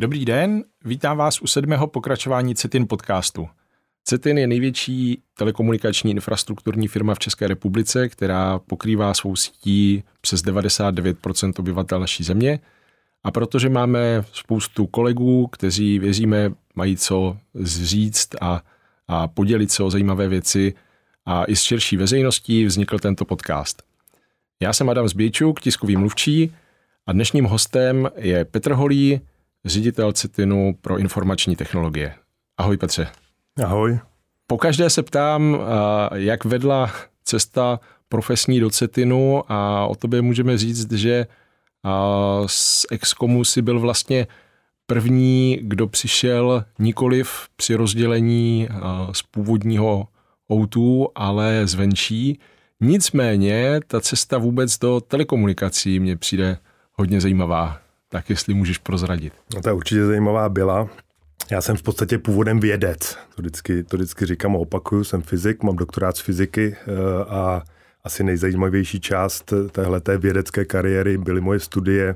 Dobrý den, vítám vás u sedmého pokračování CETIN podcastu. CETIN je největší telekomunikační infrastrukturní firma v České republice, která pokrývá svou sítí přes 99% obyvatel naší země. A protože máme spoustu kolegů, kteří, věříme, mají co říct a, a podělit se o zajímavé věci a i s širší veřejností vznikl tento podcast. Já jsem Adam Zbějčuk, tiskový mluvčí a dnešním hostem je Petr Holý, ředitel CITINu pro informační technologie. Ahoj Petře. Ahoj. Po každé se ptám, jak vedla cesta profesní do CETINu a o tobě můžeme říct, že z Excomu si byl vlastně první, kdo přišel nikoliv při rozdělení z původního O2, ale zvenčí. Nicméně ta cesta vůbec do telekomunikací mě přijde hodně zajímavá. Tak jestli můžeš prozradit. No to určitě zajímavá byla. Já jsem v podstatě původem vědec. To vždycky, to vždycky říkám a opakuju. Jsem fyzik, mám doktorát z fyziky eh, a asi nejzajímavější část téhleté vědecké kariéry byly moje studie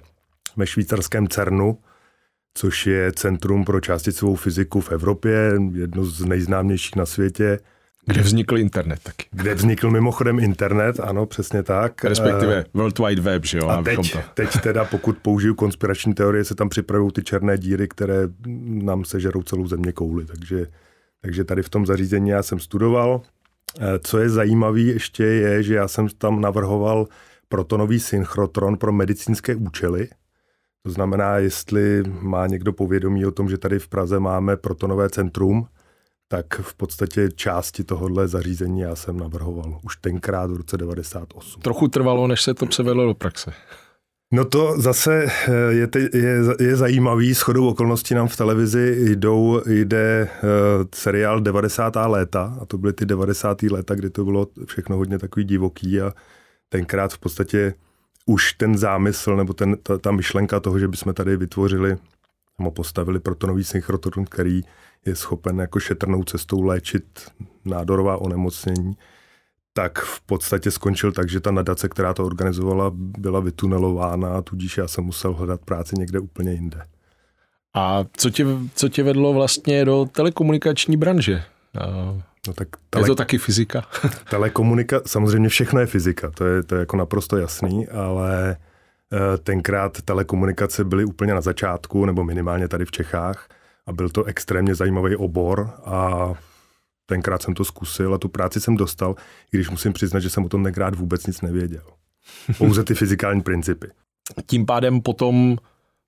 ve švýcarském CERNu, což je Centrum pro částicovou fyziku v Evropě, jedno z nejznámějších na světě. Kde vznikl internet taky. Kde vznikl mimochodem internet, ano, přesně tak. Respektive uh, World Wide Web, že jo? A teď, to... teď teda, pokud použiju konspirační teorie, se tam připravují ty černé díry, které nám sežerou celou země kouli. Takže, takže tady v tom zařízení já jsem studoval. Eh, co je zajímavé ještě je, že já jsem tam navrhoval protonový synchrotron pro medicínské účely. To znamená, jestli má někdo povědomí o tom, že tady v Praze máme protonové centrum, tak v podstatě části tohohle zařízení já jsem navrhoval už tenkrát v roce 98. Trochu trvalo, než se to převedlo do praxe. No to zase eh, je, je, je zajímavý, s chodou okolností nám v televizi jdou, jde uh, seriál 90. léta a to byly ty 90. léta, kdy to bylo všechno hodně takový divoký a tenkrát v podstatě už ten zámysl nebo ten, ta, ta myšlenka toho, že bychom tady vytvořili nebo postavili protonový synchrotron, který je schopen jako šetrnou cestou léčit nádorová onemocnění, tak v podstatě skončil tak, že ta nadace, která to organizovala, byla vytunelována a tudíž já jsem musel hledat práci někde úplně jinde. A co tě, co tě vedlo vlastně do telekomunikační branže? No tak tele... Je to taky fyzika? telekomunika, samozřejmě všechno je fyzika, to je, to je jako naprosto jasný, ale eh, tenkrát telekomunikace byly úplně na začátku, nebo minimálně tady v Čechách a byl to extrémně zajímavý obor a tenkrát jsem to zkusil a tu práci jsem dostal, i když musím přiznat, že jsem o tom tenkrát vůbec nic nevěděl. Pouze ty fyzikální principy. Tím pádem potom,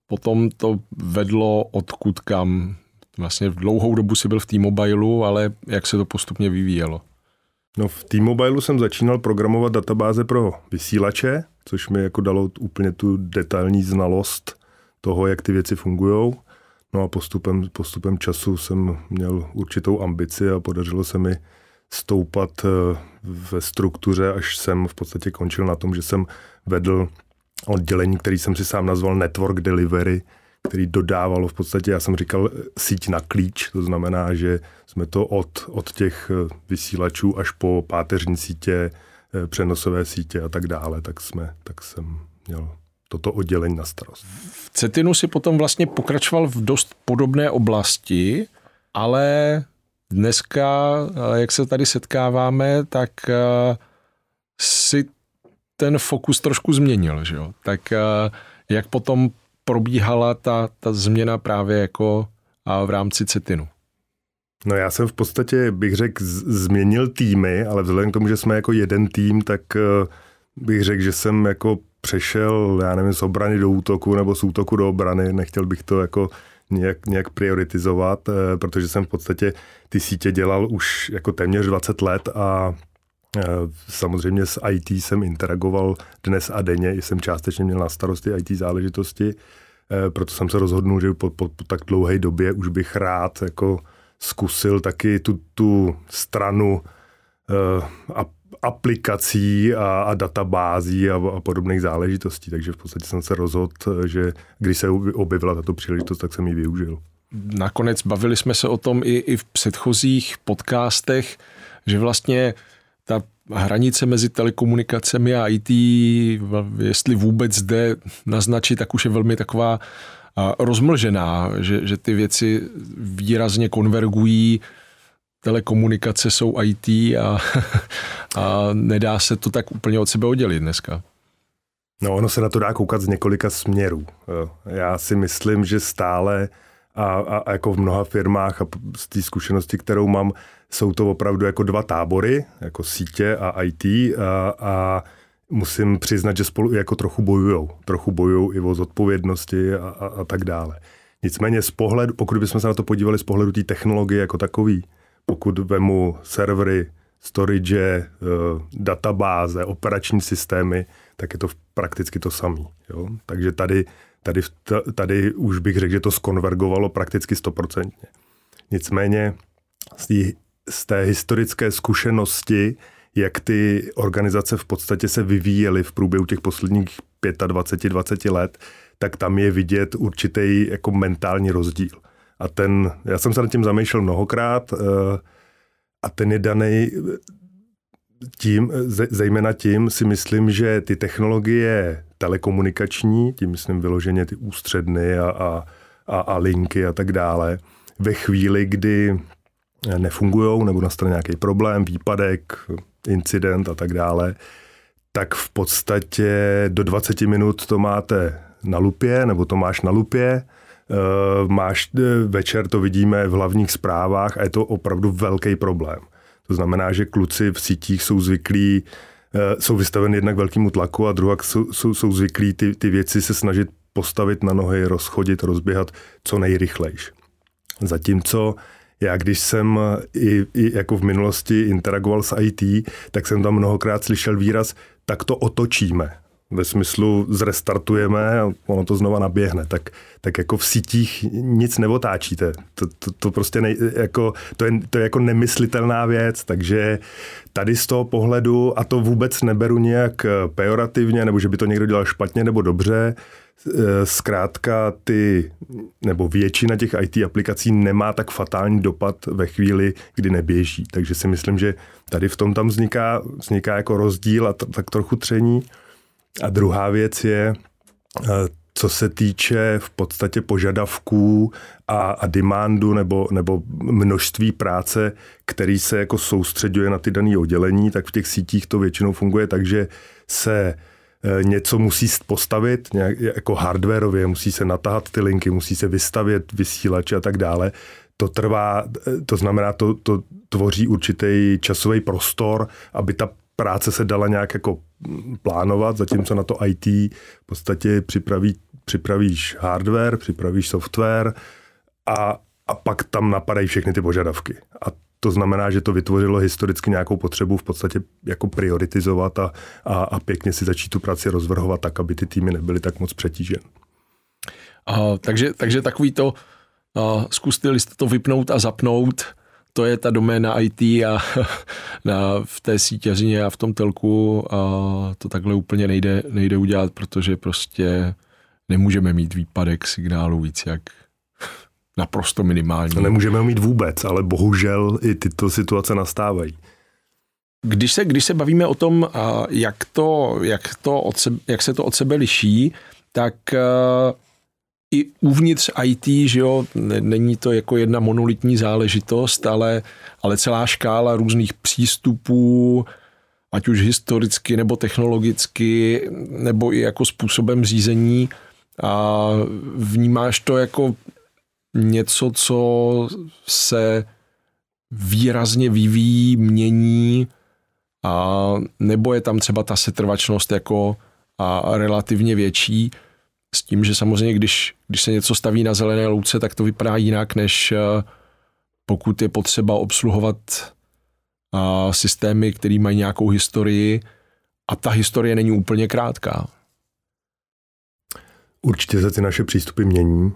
potom to vedlo odkud kam. Vlastně v dlouhou dobu si byl v T-Mobileu, ale jak se to postupně vyvíjelo? No v T-Mobileu jsem začínal programovat databáze pro vysílače, což mi jako dalo úplně tu detailní znalost toho, jak ty věci fungují. No a postupem, postupem času jsem měl určitou ambici a podařilo se mi stoupat eh, ve struktuře, až jsem v podstatě končil na tom, že jsem vedl oddělení, který jsem si sám nazval Network Delivery, který dodávalo v podstatě, já jsem říkal, síť na klíč, to znamená, že jsme to od, od těch eh, vysílačů až po páteřní sítě, eh, přenosové sítě a tak dále, tak, jsme, tak jsem měl toto oddělení na starost. V Cetinu si potom vlastně pokračoval v dost podobné oblasti, ale dneska, jak se tady setkáváme, tak eh, si ten fokus trošku změnil. Že jo? Tak eh, jak potom probíhala ta, ta změna právě jako v rámci Cetinu? No já jsem v podstatě, bych řekl, změnil týmy, ale vzhledem k tomu, že jsme jako jeden tým, tak eh, bych řekl, že jsem jako přešel, já nevím, z obrany do útoku nebo z útoku do obrany. Nechtěl bych to jako nějak, nějak prioritizovat, eh, protože jsem v podstatě ty sítě dělal už jako téměř 20 let a eh, samozřejmě s IT jsem interagoval dnes a denně, jsem částečně měl na starosti IT záležitosti, proto jsem se rozhodnul, že po, po, po tak dlouhé době už bych rád jako zkusil taky tu, tu stranu a aplikací a, a databází a, a podobných záležitostí. Takže v podstatě jsem se rozhodl, že když se objevila tato příležitost, tak jsem ji využil. Nakonec bavili jsme se o tom i, i v předchozích podcastech, že vlastně ta hranice mezi telekomunikacemi a IT, jestli vůbec jde naznačit, tak už je velmi taková rozmlžená, že, že ty věci výrazně konvergují, telekomunikace jsou IT a, a nedá se to tak úplně od sebe oddělit dneska. No, ono se na to dá koukat z několika směrů. Já si myslím, že stále a, a, a jako v mnoha firmách a z té zkušenosti, kterou mám, jsou to opravdu jako dva tábory, jako sítě a IT a, a musím přiznat, že spolu jako trochu bojujou. Trochu bojujou i o zodpovědnosti a, a, a tak dále. Nicméně z pohledu, pokud bychom se na to podívali z pohledu té technologie jako takový, pokud vemu servery, storage, eh, databáze, operační systémy, tak je to prakticky to samé. Takže tady, tady, tady už bych řekl, že to skonvergovalo prakticky stoprocentně. Nicméně z té, z té historické zkušenosti, jak ty organizace v podstatě se vyvíjely v průběhu těch posledních 25-20 let, tak tam je vidět určitý jako mentální rozdíl. A ten, já jsem se nad tím zamýšlel mnohokrát eh, a ten je daný tím, zejména tím si myslím, že ty technologie telekomunikační, tím myslím vyloženě ty ústředny a, a, a, a linky a tak dále, ve chvíli, kdy nefungují nebo nastane nějaký problém, výpadek, incident a tak dále, tak v podstatě do 20 minut to máte na lupě, nebo to máš na lupě, Eh, máš, eh, večer to vidíme v hlavních zprávách a je to opravdu velký problém. To znamená, že kluci v sítích jsou zvyklí, eh, jsou vystaveni jednak velkému tlaku a druhá jsou, jsou, jsou zvyklí ty, ty věci se snažit postavit na nohy, rozchodit, rozběhat co nejrychlejš. Zatímco já když jsem i, i jako v minulosti interagoval s IT, tak jsem tam mnohokrát slyšel výraz, tak to otočíme ve smyslu zrestartujeme a ono to znova naběhne, tak, tak jako v sítích nic neotáčíte. To, to, to prostě nej, jako, to, je, to je jako nemyslitelná věc, takže tady z toho pohledu, a to vůbec neberu nějak pejorativně, nebo že by to někdo dělal špatně nebo dobře, zkrátka ty, nebo většina těch IT aplikací nemá tak fatální dopad ve chvíli, kdy neběží. Takže si myslím, že tady v tom tam vzniká, vzniká jako rozdíl a t- tak trochu tření. A druhá věc je, eh, co se týče v podstatě požadavků a, a demandu nebo, nebo množství práce, který se jako soustředuje na ty dané oddělení, tak v těch sítích to většinou funguje tak, že se eh, něco musí postavit nějak, jako hardwareově, musí se natahat ty linky, musí se vystavět vysílače a tak dále. To trvá, eh, to znamená, to, to tvoří určitý časový prostor, aby ta práce se dala nějak jako plánovat, zatímco na to IT v podstatě připraví, připravíš hardware, připravíš software a, a pak tam napadají všechny ty požadavky. A to znamená, že to vytvořilo historicky nějakou potřebu v podstatě jako prioritizovat a, a, a pěkně si začít tu práci rozvrhovat tak, aby ty týmy nebyly tak moc přetížen. A, takže, takže takový to, a, zkuste to vypnout a zapnout, to je ta doména IT a na, v té sítěřině a v tom telku a to takhle úplně nejde, nejde udělat, protože prostě nemůžeme mít výpadek signálu víc jak naprosto minimální. To nemůžeme mít vůbec, ale bohužel i tyto situace nastávají. Když se, když se bavíme o tom, jak, to, jak, to od sebe, jak se to od sebe liší, tak i uvnitř IT, že jo, není to jako jedna monolitní záležitost, ale, ale celá škála různých přístupů, ať už historicky nebo technologicky, nebo i jako způsobem řízení a vnímáš to jako něco, co se výrazně vyvíjí, mění a nebo je tam třeba ta setrvačnost jako a relativně větší, s tím, že samozřejmě, když, když se něco staví na zelené louce, tak to vypadá jinak, než eh, pokud je potřeba obsluhovat eh, systémy, které mají nějakou historii a ta historie není úplně krátká. Určitě se ty naše přístupy mění.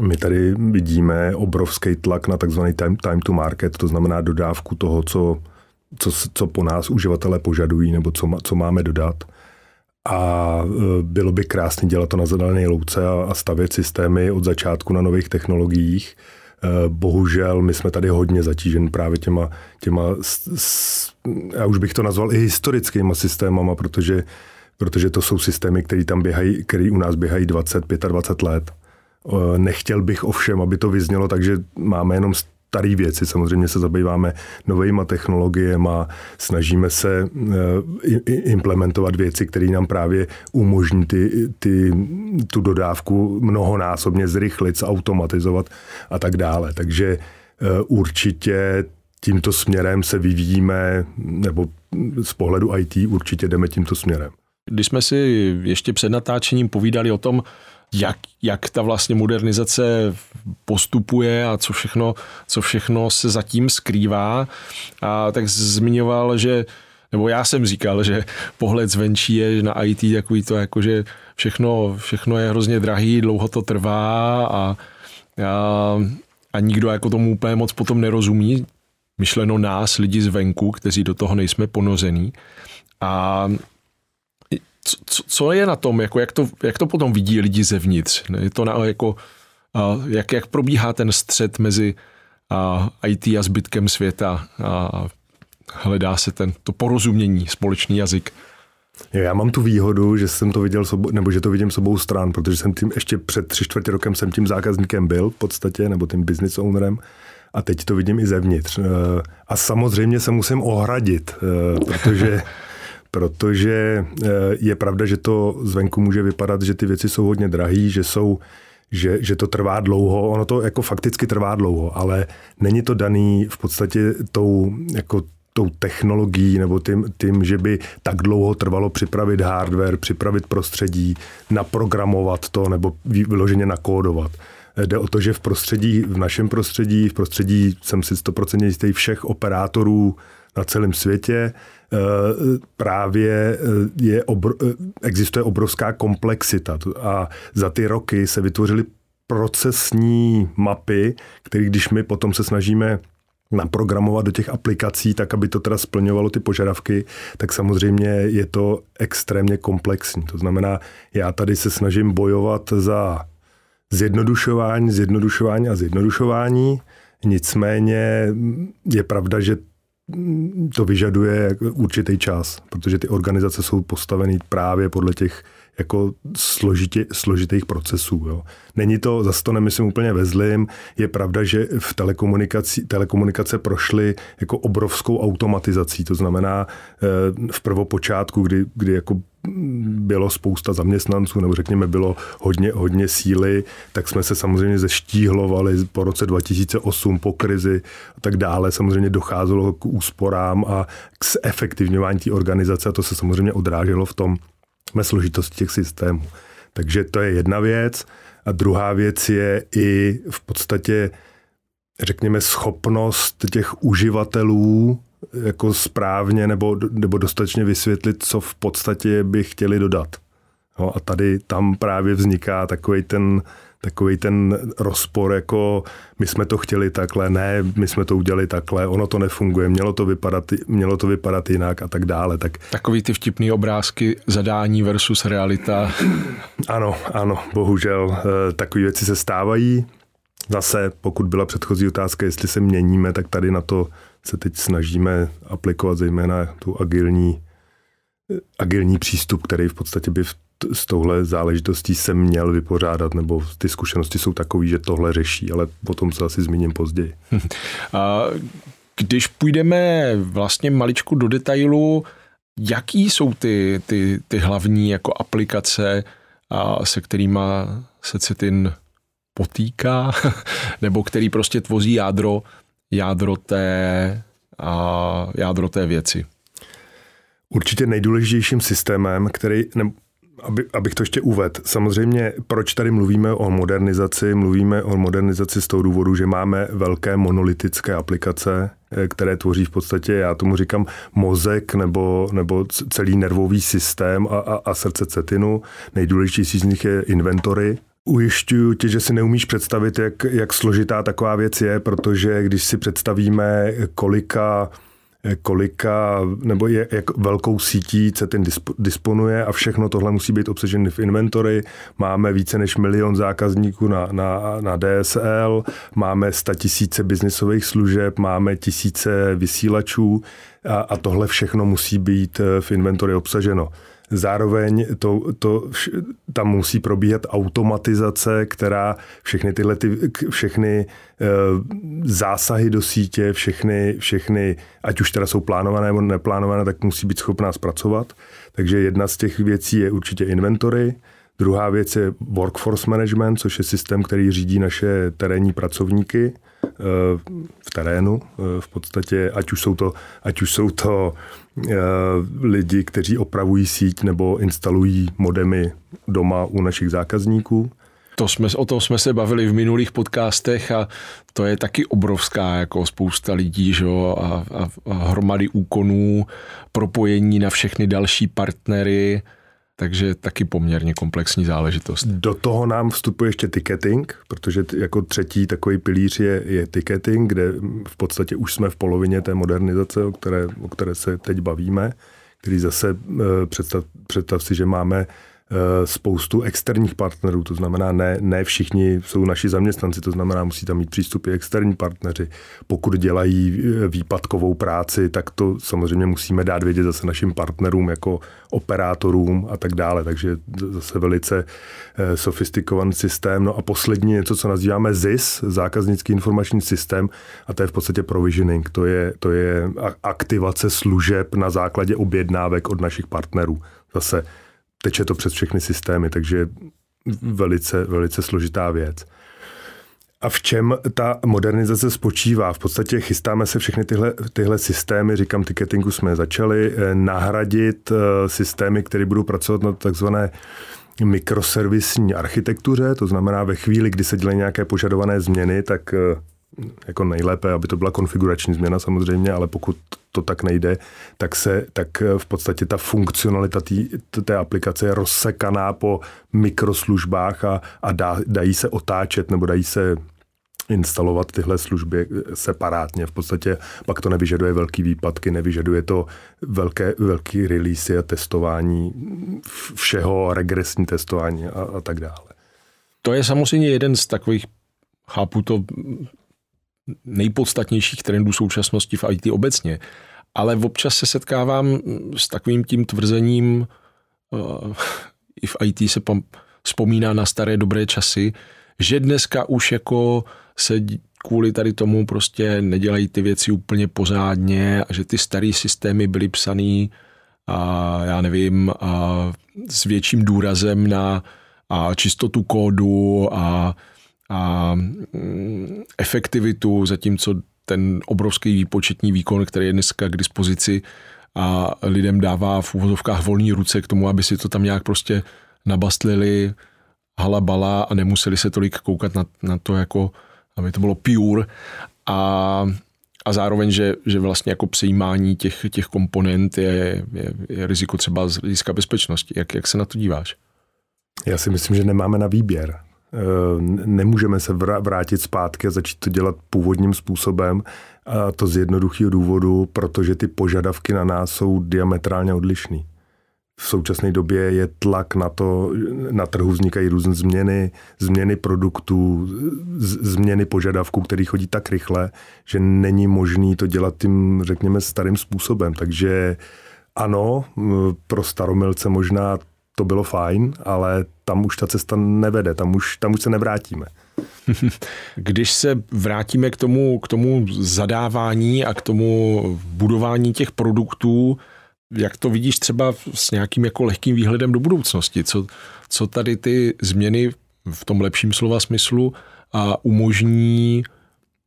My tady vidíme obrovský tlak na takzvaný time, time to market, to znamená dodávku toho, co, co, co po nás uživatelé požadují nebo co, co máme dodat a e, bylo by krásně dělat to na zadané louce a stavět systémy od začátku na nových technologiích. E, bohužel my jsme tady hodně zatížen právě těma, těma já už bych to nazval i historickýma systémama, protože, protože to jsou systémy, které tam běhají, které u nás běhají 20, 25 let. Nechtěl bych ovšem, aby to vyznělo, takže máme jenom staré věci. Samozřejmě se zabýváme novými technologiemi a snažíme se implementovat věci, které nám právě umožní ty, ty, tu dodávku mnohonásobně zrychlit, automatizovat a tak dále. Takže určitě tímto směrem se vyvíjíme, nebo z pohledu IT určitě jdeme tímto směrem. Když jsme si ještě před natáčením povídali o tom, jak, jak ta vlastně modernizace postupuje a co všechno, co všechno se zatím skrývá, a tak zmiňoval, že nebo já jsem říkal, že pohled zvenčí je na IT takový to, jako že všechno, všechno je hrozně drahý, dlouho to trvá a, a, a nikdo jako tomu úplně moc potom nerozumí, myšleno nás, lidi zvenku, kteří do toho nejsme ponoření. A co, co je na tom, jako jak, to, jak to potom vidí lidi zevnitř? Je to na, jako, jak, jak probíhá ten střed mezi a IT a zbytkem světa a hledá se ten, to porozumění, společný jazyk? Já mám tu výhodu, že jsem to viděl, nebo že to vidím s obou stran, protože jsem tím ještě před tři čtvrtě rokem jsem tím zákazníkem byl v podstatě, nebo tím business ownerem a teď to vidím i zevnitř. Eh, a samozřejmě se musím ohradit, eh, protože protože eh, je pravda, že to zvenku může vypadat, že ty věci jsou hodně drahé, že jsou že, že to trvá dlouho, ono to jako fakticky trvá dlouho, ale není to daný v podstatě tou, jako tou technologií nebo tím, tím, že by tak dlouho trvalo připravit hardware, připravit prostředí, naprogramovat to nebo vyloženě nakódovat. Jde o to, že v prostředí, v našem prostředí, v prostředí jsem si 100% jistý všech operátorů na celém světě, eh, právě eh, je obr, eh, existuje obrovská komplexita a za ty roky se vytvořily procesní mapy, které když my potom se snažíme naprogramovat do těch aplikací, tak aby to teda splňovalo ty požadavky, tak samozřejmě je to extrémně komplexní. To znamená, já tady se snažím bojovat za zjednodušování, zjednodušování a zjednodušování. Nicméně je pravda, že to vyžaduje určitý čas, protože ty organizace jsou postaveny právě podle těch jako složitě, složitých procesů. Jo. Není to, zase to nemyslím úplně ve zlým, je pravda, že v telekomunikaci, telekomunikace prošly jako obrovskou automatizací, to znamená eh, v prvopočátku, kdy, kdy jako bylo spousta zaměstnanců, nebo řekněme bylo hodně, hodně síly, tak jsme se samozřejmě zeštíhlovali po roce 2008, po krizi a tak dále. Samozřejmě docházelo k úsporám a k zefektivňování té organizace a to se samozřejmě odráželo v tom, jsme složitosti těch systémů. Takže to je jedna věc. A druhá věc je i v podstatě, řekněme, schopnost těch uživatelů jako správně nebo, nebo dostatečně vysvětlit, co v podstatě by chtěli dodat. No a tady tam právě vzniká takový ten, takový ten rozpor, jako my jsme to chtěli takhle, ne, my jsme to udělali takhle, ono to nefunguje, mělo to vypadat, mělo to vypadat jinak a tak dále. Tak... Takový ty vtipný obrázky, zadání versus realita. Ano, ano, bohužel eh, takové věci se stávají. Zase, pokud byla předchozí otázka, jestli se měníme, tak tady na to se teď snažíme aplikovat zejména tu agilní, eh, agilní přístup, který v podstatě by v s touhle záležitostí se měl vypořádat, nebo ty zkušenosti jsou takové, že tohle řeší, ale potom se asi zmíním později. A když půjdeme vlastně maličku do detailu, jaký jsou ty, ty, ty hlavní jako aplikace, a se kterými se Cetin potýká, nebo který prostě tvoří jádro, jádro té, a jádro té věci? Určitě nejdůležitějším systémem, který, ne, aby, abych to ještě uvedl. Samozřejmě, proč tady mluvíme o modernizaci? Mluvíme o modernizaci z toho důvodu, že máme velké monolitické aplikace, eh, které tvoří v podstatě, já tomu říkám, mozek nebo, nebo celý nervový systém a, a, a srdce cetinu. Nejdůležitější z nich je inventory, Ujišťuju tě, že si neumíš představit, jak, jak složitá taková věc je, protože když si představíme, kolika kolika, nebo je, jak velkou sítí CETIN disponuje a všechno tohle musí být obsaženo v inventory. Máme více než milion zákazníků na, na, na DSL, máme sta tisíce biznisových služeb, máme tisíce vysílačů a, a tohle všechno musí být v inventory obsaženo. Zároveň to, to, tam musí probíhat automatizace, která všechny tyhle ty, všechny uh, zásahy do sítě, všechny, všechny, ať už teda jsou plánované nebo neplánované, tak musí být schopná zpracovat. Takže jedna z těch věcí je určitě inventory, Druhá věc je workforce management, což je systém, který řídí naše terénní pracovníky eh, v terénu. Eh, v podstatě, ať už jsou to, ať už jsou to eh, lidi, kteří opravují síť nebo instalují modemy doma u našich zákazníků. To jsme, o tom jsme se bavili v minulých podcastech a to je taky obrovská jako spousta lidí že jo, a, a, a hromady úkonů, propojení na všechny další partnery takže taky poměrně komplexní záležitost. Do toho nám vstupuje ještě ticketing, protože jako třetí takový pilíř je, je ticketing, kde v podstatě už jsme v polovině té modernizace, o které, o které se teď bavíme, který zase eh, představ, představ si, že máme spoustu externích partnerů, to znamená, ne, ne všichni jsou naši zaměstnanci, to znamená, musí tam mít přístupy externí partneři. Pokud dělají eh, výpadkovou práci, tak to samozřejmě musíme dát vědět zase našim partnerům jako operátorům a tak dále, takže zase velice eh, sofistikovaný systém. No a poslední něco, co nazýváme ZIS, zákaznický informační systém, a to je v podstatě provisioning, to je, to je aktivace služeb na základě objednávek od našich partnerů. Zase teče to přes všechny systémy, takže velice, velice složitá věc. A v čem ta modernizace spočívá? V podstatě chystáme se všechny tyhle, tyhle systémy, říkám, ticketingu jsme začali, eh, nahradit eh, systémy, které budou pracovat na takzvané mikroservisní architektuře, to znamená ve chvíli, kdy se dělají nějaké požadované změny, tak eh, jako nejlépe, aby to byla konfigurační změna samozřejmě, ale pokud to tak nejde, tak se, tak v podstatě ta funkcionalita tý, té aplikace je rozsekaná po mikroslužbách a, a dá, dají se otáčet nebo dají se instalovat tyhle služby separátně. V podstatě pak to nevyžaduje velký výpadky, nevyžaduje to velké, velký release a testování všeho, regresní testování a, a tak dále. To je samozřejmě jeden z takových, chápu to, nejpodstatnějších trendů současnosti v IT obecně. Ale občas se setkávám s takovým tím tvrzením, uh, i v IT se pom- vzpomíná na staré dobré časy, že dneska už jako se kvůli tady tomu prostě nedělají ty věci úplně pořádně a že ty staré systémy byly psaný a já nevím, a s větším důrazem na a čistotu kódu a a mm, efektivitu, zatímco ten obrovský výpočetní výkon, který je dneska k dispozici a lidem dává v úvodovkách volné ruce k tomu, aby si to tam nějak prostě nabastlili halabala a nemuseli se tolik koukat na, na to, jako aby to bylo pure a, a zároveň, že, že vlastně jako přejímání těch, těch komponent je, je, je riziko třeba z hlediska bezpečnosti. Jak, jak se na to díváš? Já si myslím, že nemáme na výběr. Eh, nemůžeme se vrátit zpátky a začít to dělat původním způsobem. A to z jednoduchého důvodu, protože ty požadavky na nás jsou diametrálně odlišný. V současné době je tlak na to, na trhu vznikají různé změny, změny produktů, změny požadavků, které chodí tak rychle, že není možné to dělat tím, řekněme, starým způsobem. Takže ano, pro staromilce možná to bylo fajn, ale tam už ta cesta nevede, tam už, tam už se nevrátíme. Když se vrátíme k tomu, k tomu zadávání a k tomu budování těch produktů, jak to vidíš třeba s nějakým jako lehkým výhledem do budoucnosti? Co, co tady ty změny v tom lepším slova smyslu a umožní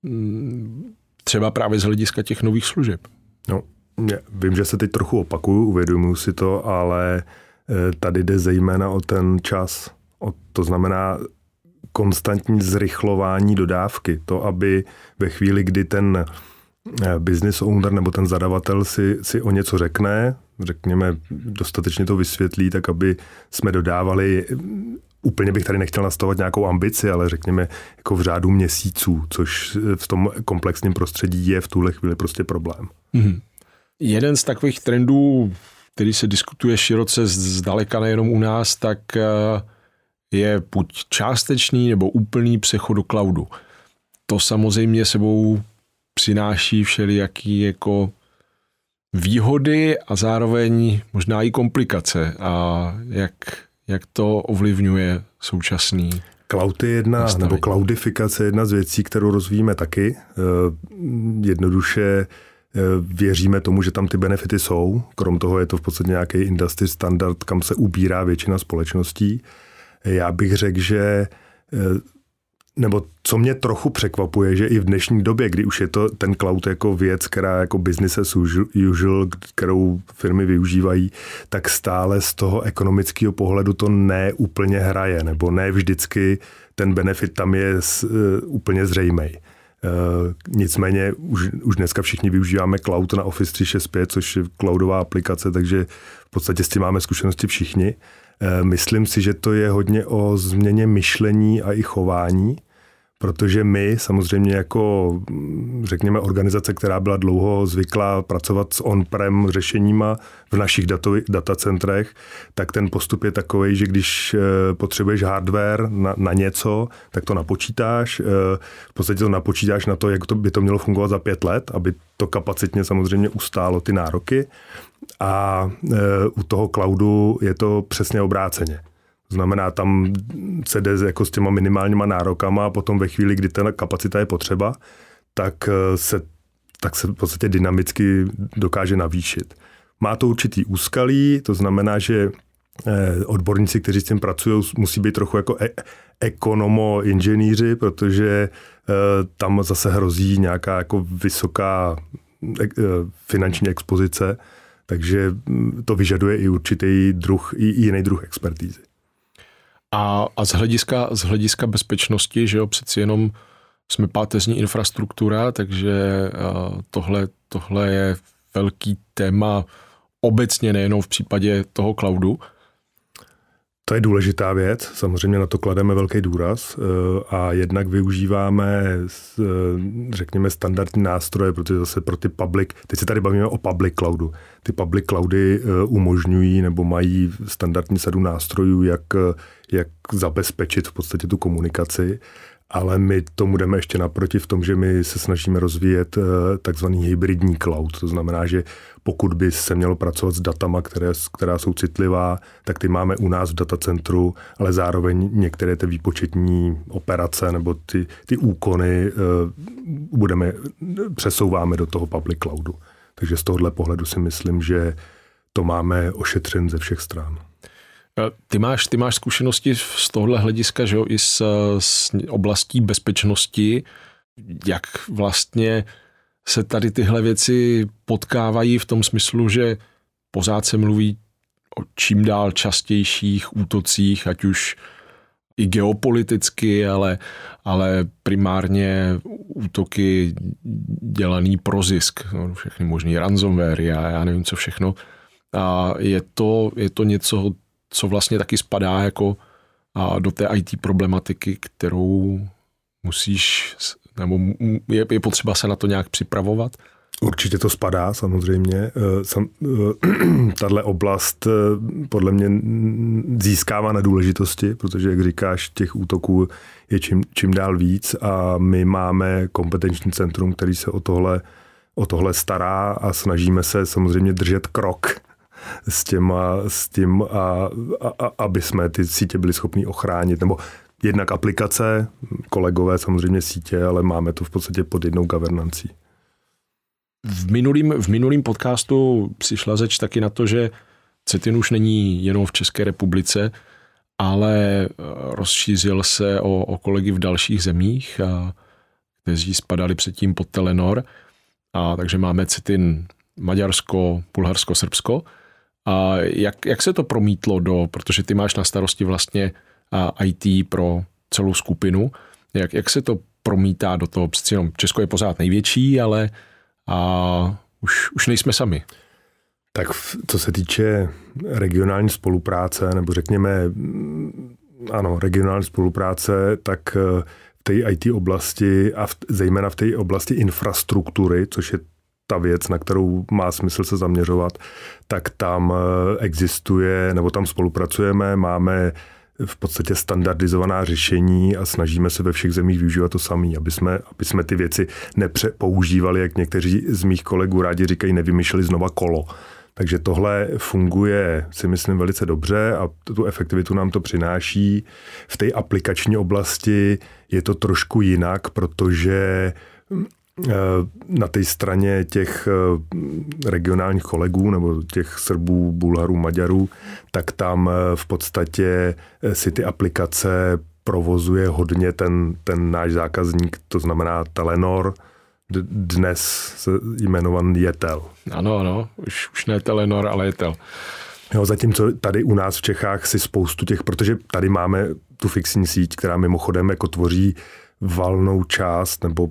mm, třeba právě z hlediska těch nových služeb? No, já vím, že se teď trochu opakuju, uvědomuji si to, ale Eh, tady jde zejména o ten čas. O, to znamená konstantní zrychlování dodávky. To, aby ve chvíli, kdy ten eh, business owner nebo ten zadavatel si, si o něco řekne, řekněme, dostatečně to vysvětlí, tak aby jsme dodávali úplně bych tady nechtěl nastavovat nějakou ambici, ale řekněme jako v řádu měsíců, což v tom komplexním prostředí je v tuhle chvíli prostě problém. Mm-hmm. Jeden z takových trendů který se diskutuje široce zdaleka nejenom u nás, tak eh, je buď částečný nebo úplný přechod do cloudu. To samozřejmě sebou přináší všelijaký jako výhody a zároveň možná i komplikace a jak, jak to ovlivňuje současný Cloud je jedna, nastavení. nebo cloudifikace je jedna z věcí, kterou rozvíjíme taky. Eh, jednoduše věříme tomu, že tam ty benefity jsou. Krom toho je to v podstatě nějaký industry standard, kam se ubírá většina společností. Já bych řekl, že eh, nebo co mě trochu překvapuje, že i v dnešní době, kdy už je to ten cloud jako věc, která jako business as usual, kterou firmy využívají, tak stále z toho ekonomického pohledu to ne úplně hraje, nebo ne vždycky ten benefit tam je úplně zřejmý. Uh, nicméně už, už dneska všichni využíváme cloud na Office 365, což je cloudová aplikace, takže v podstatě s tím máme zkušenosti všichni. Uh, myslím si, že to je hodně o změně myšlení a i chování protože my samozřejmě jako, řekněme, organizace, která byla dlouho zvyklá pracovat s on-prem řešeníma v našich datovi, datacentrech, tak ten postup je takový, že když eh, potřebuješ hardware na, na něco, tak to napočítáš. Eh, v podstatě to napočítáš na to, jak to by to mělo fungovat za pět let, aby to kapacitně samozřejmě ustálo ty nároky. A eh, u toho cloudu je to přesně obráceně. Znamená, tam se jde jako s těma minimálníma nárokama a potom ve chvíli, kdy ta kapacita je potřeba, tak eh, se, tak se v podstatě dynamicky dokáže navýšit. Má to určitý úskalí, to znamená, že eh, odborníci, kteří s tím pracují, musí být trochu jako e- ekonomo-inženýři, protože eh, tam zase hrozí nějaká jako vysoká finanční expozice, takže hm, to vyžaduje i určitý druh, i jiný druh expertízy. A, a z, hlediska, z hlediska bezpečnosti, že jo, přeci jenom jsme páteřní infrastruktura, takže tohle, tohle je velký téma obecně nejenom v případě toho cloudu. To je důležitá věc, samozřejmě na to klademe velký důraz e, a jednak využíváme, e, řekněme, standardní nástroje, protože zase pro ty public, teď se tady bavíme o public cloudu. Ty public cloudy e, umožňují nebo mají standardní sadu nástrojů, jak, jak zabezpečit v podstatě tu komunikaci ale my tomu jdeme ještě naproti v tom, že my se snažíme rozvíjet eh, takzvaný hybridní cloud. To znamená, že pokud by se mělo pracovat s datama, které, která jsou citlivá, tak ty máme u nás v datacentru, ale zároveň některé ty výpočetní operace nebo ty, ty úkony eh, budeme, přesouváme do toho public cloudu. Takže z tohohle pohledu si myslím, že to máme ošetřen ze všech stran. Eh, ty máš, ty máš zkušenosti z tohohle hlediska, že jo, i z, z oblastí bezpečnosti, jak vlastně se tady tyhle věci potkávají v tom smyslu, že pořád se mluví o čím dál častějších útocích, ať už i geopoliticky, ale, ale primárně útoky dělaný pro zisk, no, všechny možný ransomware a já nevím co všechno. A je to, je to něco, co vlastně taky spadá jako a do té IT problematiky, kterou musíš, nebo je, je potřeba se na to nějak připravovat? Určitě to spadá, samozřejmě. Eh, eh, tahle oblast eh, podle mě získává na důležitosti, protože, jak říkáš, těch útoků je čím, čím dál víc a my máme kompetenční centrum, který se o tohle, o tohle stará a snažíme se samozřejmě držet krok s, těma, s tím, a, a, aby jsme ty sítě byli schopni ochránit, nebo jednak aplikace, kolegové samozřejmě sítě, ale máme to v podstatě pod jednou governancí. V minulým, v minulým podcastu přišla řeč taky na to, že CETIN už není jenom v České republice, ale eh, rozšířil se o, o kolegy v dalších zemích, a, kteří spadali předtím pod Telenor. A takže máme CETIN Maďarsko, Bulharsko, Srbsko. A jak, jak se to promítlo do, protože ty máš na starosti vlastně IT pro celou skupinu, jak, jak se to promítá do toho, Česko je pořád největší, ale a už, už nejsme sami. Tak co se týče regionální spolupráce, nebo řekněme, mm, ano, regionální spolupráce, tak eh, v té IT oblasti a v, zejména v té oblasti infrastruktury, což je ta věc, na kterou má smysl se zaměřovat, tak tam eh, existuje, nebo tam spolupracujeme, máme v podstatě standardizovaná řešení a snažíme se ve všech zemích využívat to samé, aby jsme, aby jsme ty věci nepoužívali, jak někteří z mých kolegů rádi říkají, nevymýšleli znova kolo. Takže tohle funguje, si myslím, velice dobře a tu efektivitu nám to přináší. V té aplikační oblasti je to trošku jinak, protože Eh, na té straně těch eh, regionálních kolegů nebo těch Srbů, Bulharů, Maďarů, tak tam eh, v podstatě si ty aplikace provozuje hodně ten, ten náš zákazník, to znamená Telenor, dnes jmenovan Jetel. Ano, ano, už, už ne Telenor, ale Jetel. Jo, zatímco tady u nás v Čechách si spoustu těch, protože tady máme tu fixní síť, která mimochodem jako tvoří valnou část nebo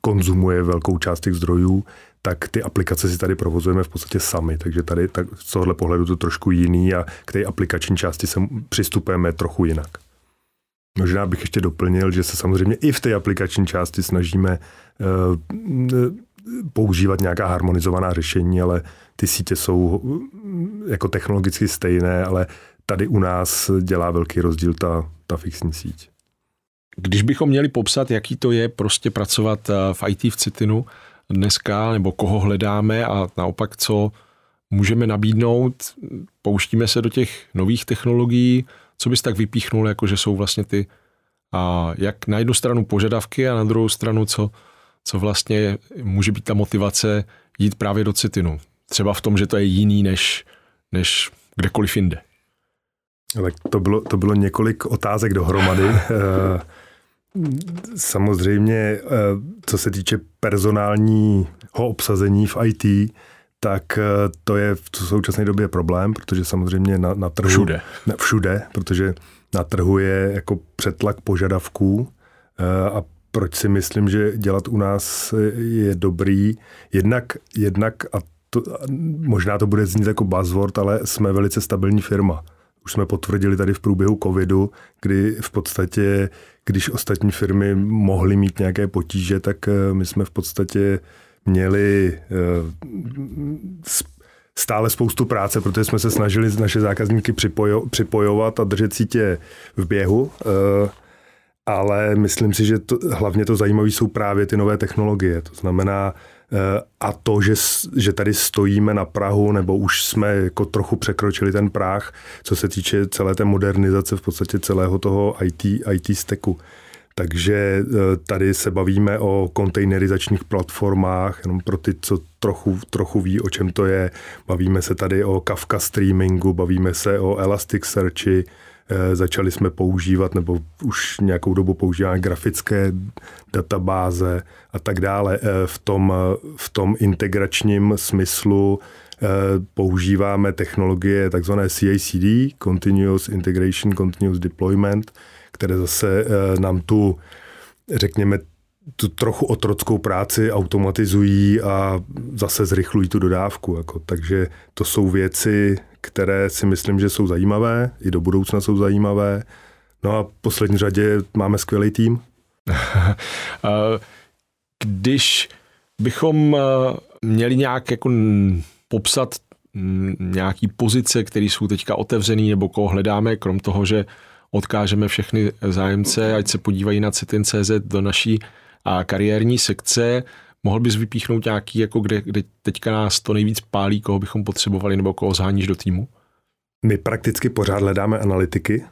konzumuje velkou část těch zdrojů, tak ty aplikace si tady provozujeme v podstatě sami. Takže tady tak z tohohle pohledu to trošku jiný a k té aplikační části se přistupujeme trochu jinak. Možná bych ještě doplnil, že se samozřejmě i v té aplikační části snažíme uh, používat nějaká harmonizovaná řešení, ale ty sítě jsou jako technologicky stejné, ale tady u nás dělá velký rozdíl ta, ta fixní síť. Když bychom měli popsat, jaký to je prostě pracovat eh, v IT v Citinu dneska, nebo koho hledáme a naopak co můžeme nabídnout, pouštíme se do těch nových technologií, co bys tak vypíchnul, jako že jsou vlastně ty, a jak na jednu stranu požadavky a na druhou stranu, co, co vlastně může být ta motivace jít právě do Citinu. Třeba v tom, že to je jiný než, než kdekoliv jinde. Tak to bylo, to bylo několik otázek dohromady. Samozřejmě, eh, co se týče personálního obsazení v IT, tak eh, to je v současné době problém, protože samozřejmě na, na trhu... Všude. Ne, všude, protože na trhu je jako přetlak požadavků eh, a proč si myslím, že dělat u nás je dobrý. Jednak, jednak a to, možná to bude znít jako buzzword, ale jsme velice stabilní firma. Už jsme potvrdili tady v průběhu covidu, kdy v podstatě když ostatní firmy mohly mít nějaké potíže, tak eh, my jsme v podstatě měli eh, stále spoustu práce, protože jsme se snažili naše zákazníky připojo, připojovat a držet sítě v běhu. Eh, ale myslím si, že to, hlavně to zajímavé jsou právě ty nové technologie. To znamená, a to, že, že tady stojíme na Prahu, nebo už jsme jako trochu překročili ten práh, co se týče celé té modernizace v podstatě celého toho IT, IT stacku. Takže e, tady se bavíme o kontejnerizačních platformách, jenom pro ty, co trochu, trochu ví, o čem to je. Bavíme se tady o Kafka streamingu, bavíme se o Elasticsearchi, Eh, začali jsme používat, nebo už nějakou dobu používáme grafické databáze a tak dále. Eh, v tom, v tom integračním smyslu eh, používáme technologie takzvané CICD, Continuous Integration, Continuous Deployment, které zase nám tu, řekněme, tu trochu otrockou práci automatizují a zase zrychlují tu dodávku. Jako. Takže to jsou věci, které si myslím, že jsou zajímavé, i do budoucna jsou zajímavé. No a v poslední řadě máme skvělý tým. Když bychom měli nějak jako popsat nějaký pozice, které jsou teďka otevřený nebo koho hledáme, krom toho, že odkážeme všechny zájemce, ať se podívají na Citin.cz do naší kariérní sekce. Mohl bys vypíchnout nějaký, jako kde, kde teďka nás to nejvíc pálí, koho bychom potřebovali nebo koho zháníš do týmu? My prakticky pořád hledáme analytiky,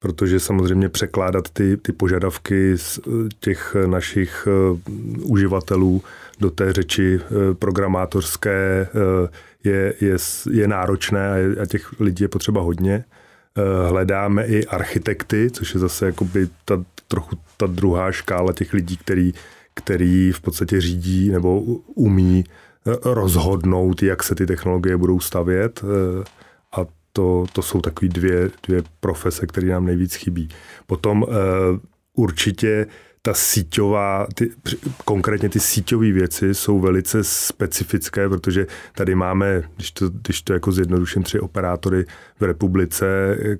protože samozřejmě překládat ty, ty požadavky z eh, těch našich uh, uživatelů do té řeči programátorské je, je, je náročné a těch lidí je potřeba hodně. Hledáme i architekty, což je zase jakoby ta, trochu ta druhá škála těch lidí, který, který v podstatě řídí nebo umí rozhodnout, jak se ty technologie budou stavět a to, to jsou takové dvě, dvě profese, které nám nejvíc chybí. Potom uh, určitě ta síťová, ty, konkrétně ty síťové věci jsou velice specifické, protože tady máme, když to, když to jako zjednoduším, tři operátory v republice,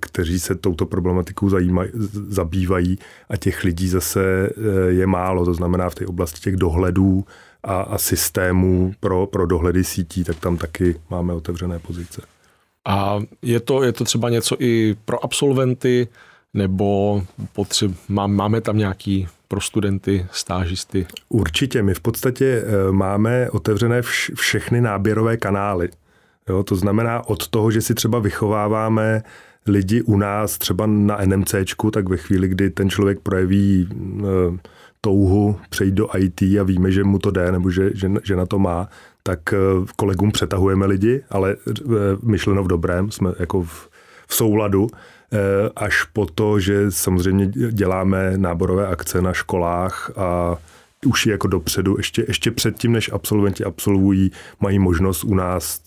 kteří se touto problematikou zajímaj, zabývají a těch lidí zase eh, je málo, to znamená v té oblasti těch dohledů a, a systémů pro, pro dohledy sítí, tak tam taky máme otevřené pozice. A je to, je to třeba něco i pro absolventy, nebo potřeb, má, máme tam nějaký pro studenty, stážisty? Určitě, my v podstatě eh, máme otevřené vš, všechny náběrové kanály. Jo, to znamená od toho, že si třeba vychováváme lidi u nás třeba na NMCčku, tak ve chvíli, kdy ten člověk projeví e, touhu přejít do IT a víme, že mu to jde nebo že, že, že na to má, tak e, kolegům přetahujeme lidi, ale e, myšleno v dobrém, jsme jako v, v souladu, až po to, že samozřejmě děláme náborové akce na školách a už je jako dopředu, ještě, ještě předtím, než absolventi absolvují, mají možnost u nás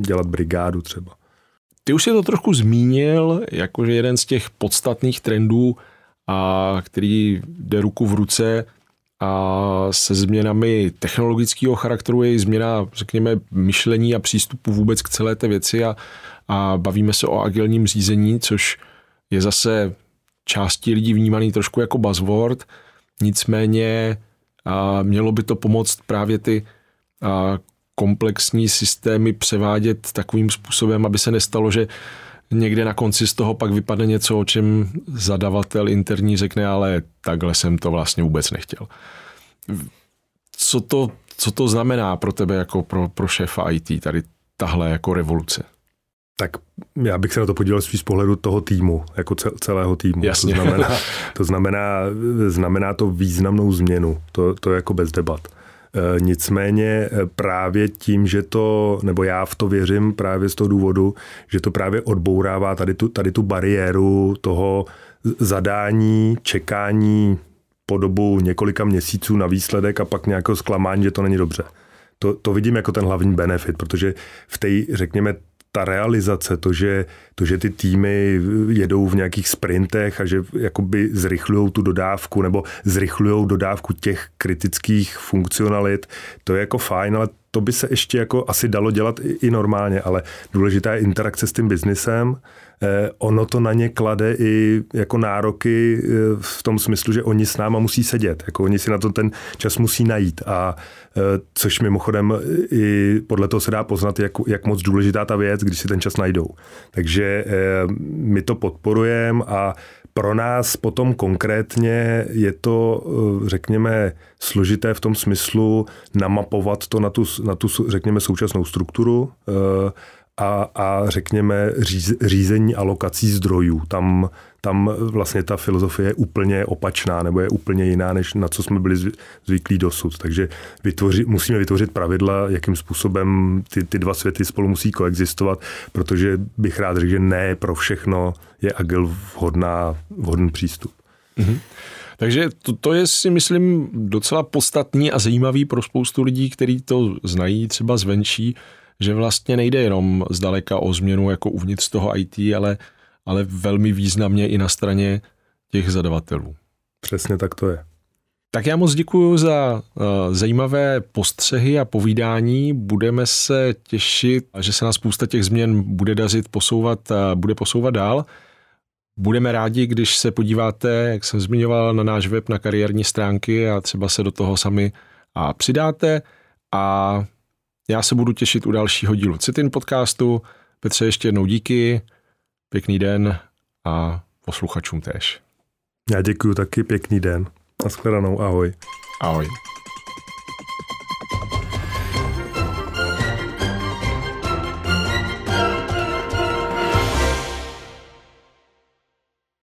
dělat brigádu třeba. Ty už si to trošku zmínil, jakože jeden z těch podstatných trendů, a který jde ruku v ruce a se změnami technologického charakteru je i změna, řekněme, myšlení a přístupu vůbec k celé té věci a, a bavíme se o agilním řízení, což je zase části lidí vnímaný trošku jako buzzword, nicméně a mělo by to pomoct právě ty a, komplexní systémy převádět takovým způsobem, aby se nestalo, že někde na konci z toho pak vypadne něco, o čem zadavatel interní řekne, ale takhle jsem to vlastně vůbec nechtěl. Co to, co to znamená pro tebe jako pro, pro šéfa IT, tady tahle jako revoluce? Tak já bych se na to podíval spíš z pohledu toho týmu, jako celého týmu. Jasně. To znamená, to znamená, znamená to významnou změnu, to, to je jako bez debat. E, nicméně e, právě tím, že to, nebo já v to věřím právě z toho důvodu, že to právě odbourává tady tu, tady tu bariéru toho zadání, čekání po dobu několika měsíců na výsledek a pak nějakého zklamání, že to není dobře. To, to vidím jako ten hlavní benefit, protože v té, řekněme, ta realizace, to že, to, že ty týmy jedou v nějakých sprintech a že jakoby zrychlují tu dodávku nebo zrychlují dodávku těch kritických funkcionalit, to je jako fajn, ale to by se ještě jako asi dalo dělat i, i normálně, ale důležitá je interakce s tím biznisem, ono to na ně klade i jako nároky eh, v tom smyslu, že oni s náma musí sedět, jako oni si na to ten čas musí najít. A eh, což mimochodem i podle toho se dá poznat, jak, jak moc důležitá ta věc, když si ten čas najdou. Takže my to podporujeme a pro nás potom konkrétně je to, řekněme, složité v tom smyslu namapovat to na tu, na tu řekněme, současnou strukturu a, a řekněme říz, řízení alokací zdrojů. Tam, tam vlastně ta filozofie je úplně opačná nebo je úplně jiná, než na co jsme byli zvyklí dosud. Takže vytvoři, musíme vytvořit pravidla, jakým způsobem ty, ty dva světy spolu musí koexistovat, protože bych rád řekl, že ne pro všechno je agil vhodná, vhodný přístup. Mm-hmm. Takže to, to je si myslím docela podstatný a zajímavý pro spoustu lidí, kteří to znají třeba zvenčí, že vlastně nejde jenom zdaleka o změnu jako uvnitř toho IT, ale, ale velmi významně i na straně těch zadavatelů. Přesně tak to je. Tak já moc děkuji za uh, zajímavé postřehy a povídání. Budeme se těšit, že se nás spousta těch změn bude dařit posouvat, uh, bude posouvat dál. Budeme rádi, když se podíváte, jak jsem zmiňoval, na náš web, na kariérní stránky a třeba se do toho sami a přidáte. A já se budu těšit u dalšího dílu Citin podcastu. Petře, ještě jednou díky, pěkný den a posluchačům též. Já děkuji taky, pěkný den. Naschledanou, ahoj. Ahoj.